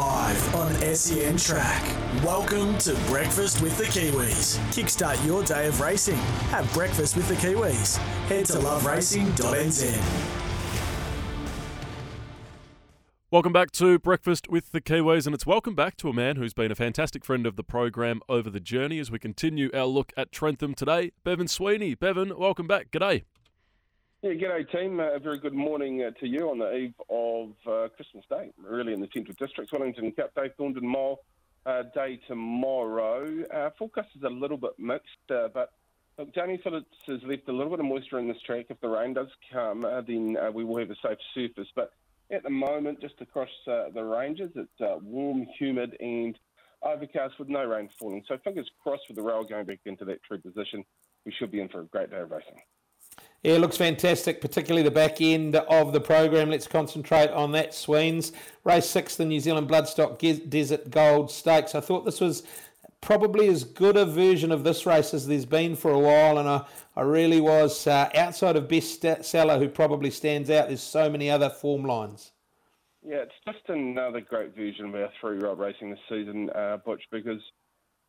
Live on SEN Track. Welcome to Breakfast with the Kiwis. Kickstart your day of racing. Have breakfast with the Kiwis. Head to loveracing.nz. Welcome back to Breakfast with the Kiwis, and it's welcome back to a man who's been a fantastic friend of the program over the journey as we continue our look at Trentham today. Bevan Sweeney. Bevan, welcome back. G'day. Yeah, g'day team. Uh, a very good morning uh, to you on the eve of uh, Christmas Day, really in the Central District. Wellington Cup Day, Thorndon Mile uh, Day tomorrow. Uh, forecast is a little bit mixed, uh, but look, Danny Phillips has left a little bit of moisture in this track. If the rain does come, then we will have a safe surface. But at the moment, just across the ranges, it's warm, humid, and overcast with no rain falling. So fingers crossed for the rail going back into that true position. We should be in for a great day of racing. Yeah, looks fantastic, particularly the back end of the program. Let's concentrate on that. Sweens, race six, the New Zealand Bloodstock Desert Gold Stakes. I thought this was probably as good a version of this race as there's been for a while, and I, I really was uh, outside of Best Seller, who probably stands out. There's so many other form lines. Yeah, it's just another great version of our three-rod racing this season, uh, Butch, because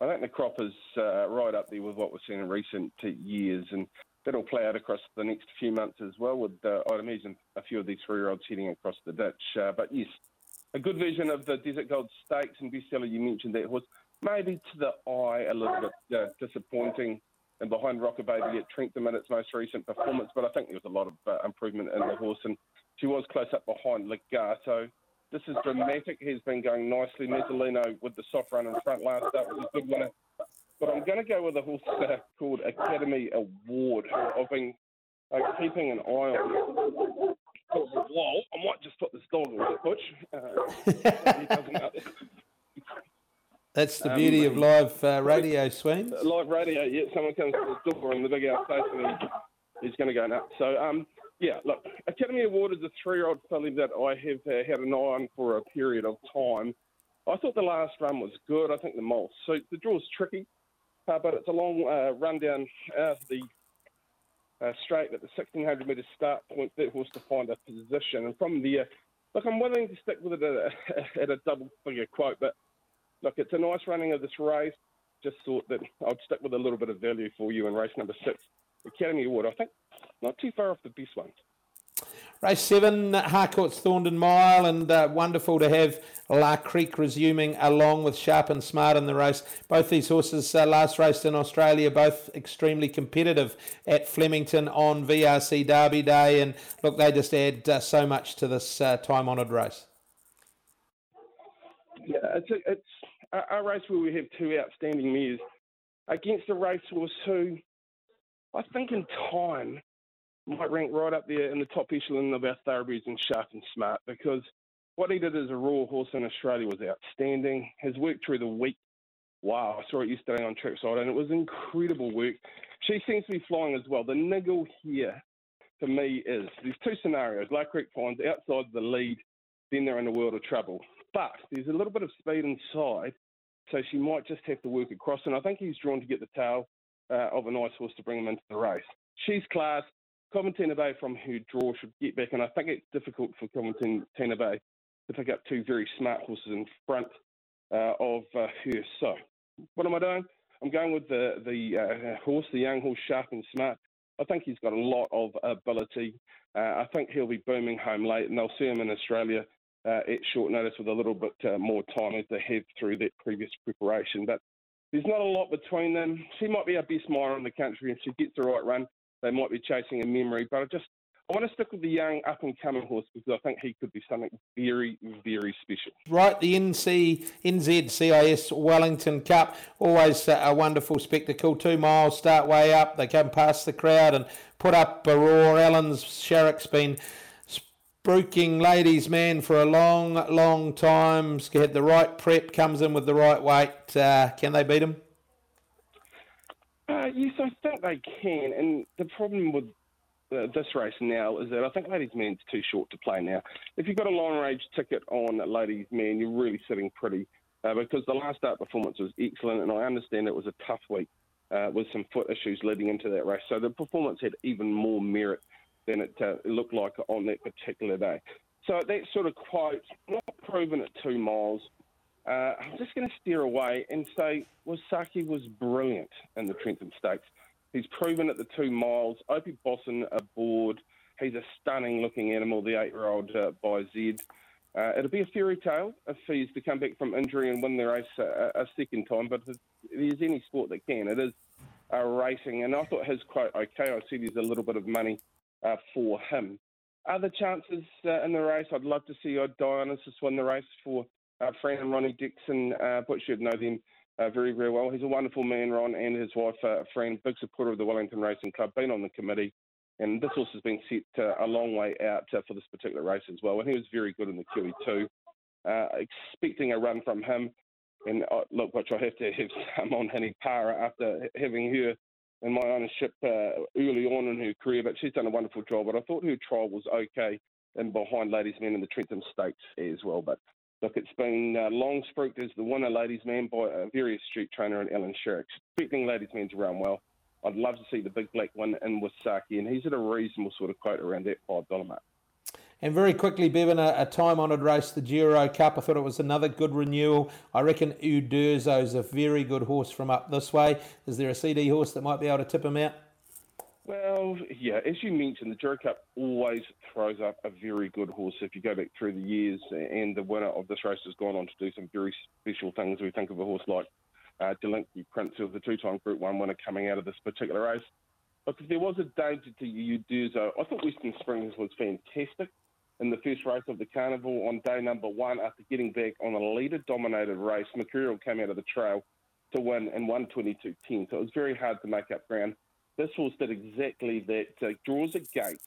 I think the crop is uh, right up there with what we've seen in recent years, and that'll play out across the next few months as well. With uh, I'd imagine a few of these three-year-olds heading across the ditch. Uh, but yes, a good version of the Desert Gold Stakes and bestseller. You mentioned that horse, maybe to the eye a little bit uh, disappointing. And behind Rocker Baby at Trentham in its most recent performance, but I think there was a lot of uh, improvement in the horse, and she was close up behind Legato. This is dramatic. He's been going nicely. Mezzolino with the soft run in front last up was a good winner but I'm going to go with a horse uh, called Academy Award. I've been uh, keeping an eye on. Whoa, I might just put this dog on the push. Uh, That's the beauty um, of live uh, radio, Sween. Live radio, yeah. Someone comes to the door in the big house place and he, he's going to go nuts. So, um, yeah, look, Academy Award is a three-year-old filly that I have uh, had an eye on for a period of time. I thought the last run was good. I think the mole suit. The draw's tricky. Uh, but it's a long uh, run down the uh, straight at the 1600 metre start point that horse to find a position. And from there, look, I'm willing to stick with it at a, at a double figure quote, but look, it's a nice running of this race. Just thought that I'd stick with a little bit of value for you in race number six, Academy Award. I think not too far off the best ones. Race seven, Harcourt's Thorndon Mile, and uh, wonderful to have La Crique resuming along with Sharp and Smart in the race. Both these horses uh, last raced in Australia, both extremely competitive at Flemington on VRC Derby Day, and look, they just add uh, so much to this uh, time-honoured race. Yeah, it's a, it's a, a, race where we have two outstanding mares against a racehorse who, I think, in time might rank right up there in the top echelon of our thoroughbreds and sharp and smart because what he did as a raw horse in Australia was outstanding. His work through the week, wow, I saw it yesterday on trackside and it was incredible work. She seems to be flying as well. The niggle here for me is there's two scenarios. La Crique finds outside the lead, then they're in a world of trouble. But there's a little bit of speed inside, so she might just have to work across. And I think he's drawn to get the tail uh, of a nice horse to bring him into the race. She's class. Coventina Bay from her draw should get back, and I think it's difficult for Coventina Bay to pick up two very smart horses in front uh, of uh, her. So, what am I doing? I'm going with the the uh, horse, the young horse, sharp and smart. I think he's got a lot of ability. Uh, I think he'll be booming home late, and they'll see him in Australia uh, at short notice with a little bit uh, more time as they have through that previous preparation. But there's not a lot between them. She might be our best mire in the country if she gets the right run they might be chasing a memory. But I just I want to stick with the young up and coming horse because I think he could be something very, very special. Right, the NC NZ CIS Wellington Cup, always a wonderful spectacle. Two miles start way up, they come past the crowd and put up a roar. Allen's Sharrock's been Brooking ladies man for a long, long time. Had the right prep, comes in with the right weight. Uh, can they beat him? Yes, I think they can. And the problem with uh, this race now is that I think Ladies Man's too short to play now. If you've got a long range ticket on Ladies Man, you're really sitting pretty uh, because the last start performance was excellent, and I understand it was a tough week uh, with some foot issues leading into that race. So the performance had even more merit than it uh, looked like on that particular day. So that sort of quote, not proven at two miles. Uh, I'm just going to steer away and say Wasaki was brilliant in the Trentham Stakes. He's proven at the two miles. Opie Bosson aboard. He's a stunning looking animal, the eight year old uh, by Zed. Uh, it'll be a fairy tale if he's to come back from injury and win the race a, a second time, but if there's any sport that can, it is uh, racing. And I thought his quote okay. I see there's a little bit of money uh, for him. Other chances uh, in the race, I'd love to see Dionysus win the race for uh, Fran and Ronnie Dixon. Uh, but should know them uh, very, very well. He's a wonderful man, Ron, and his wife, uh, Fran, big supporter of the Wellington Racing Club, been on the committee. And this horse has been set uh, a long way out uh, for this particular race as well. And he was very good in the QE2. Uh, expecting a run from him. And look, which I have to have some on Henny Para after having her in my ownership early on in her career, but she's done a wonderful job. But I thought her trial was okay and behind Ladies Man in the Trentham Stakes as well. But look, it's been uh, long spruiked as the winner Ladies Man by a very astute trainer in Allan Sharrock. Expecting Ladies to run well. I'd love to see the big black one in with Saki, and he's at a reasonable sort of quote around that $5 mark. And very quickly, Bevan, a, a time honoured race, the Giro Cup. I thought it was another good renewal. I reckon Uderzo is a very good horse from up this way. Is there a CD horse that might be able to tip him out? Well, yeah, as you mentioned, the Giro Cup always throws up a very good horse if you go back through the years, and the winner of this race has gone on to do some very special things. We think of a horse like uh, Delinky Prince, who was the two time Group 1 winner coming out of this particular race. Look, if there was a danger to Uderzo, I thought Western Springs was fantastic in the first race of the carnival on day number one after getting back on a leader dominated race. Mercurial came out of the trail to win in 122.10, so it was very hard to make up ground. This horse did exactly that, uh, draws a gate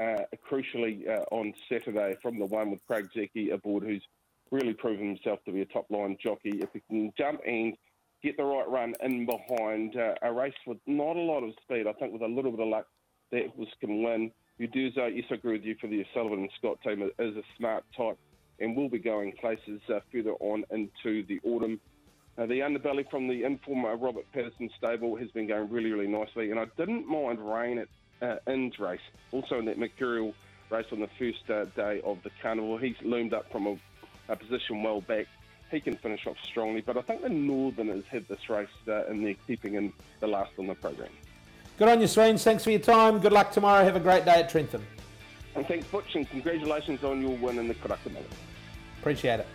uh, crucially uh, on Saturday from the one with Craig Zeki aboard, who's really proven himself to be a top line jockey. If he can jump and get the right run in behind uh, a race with not a lot of speed, I think with a little bit of luck, that horse can win. Uderzo, yes, I agree with you for the Sullivan and Scott team, is a smart type and will be going places uh, further on into the autumn. Uh, the underbelly from the informer Robert Patterson stable has been going really, really nicely, and I didn't mind rain at uh, Inns race, also in that Mercurial race on the first uh, day of the carnival. He's loomed up from a, a, position well back. He can finish off strongly, but I think the Northerners have this race uh, they're keeping in the last on the program. Good on you, Sweens. Thanks for your time. Good luck tomorrow. Have a great day at Trentham. And thanks, Butch, and congratulations on your win in the Karaka Appreciate it.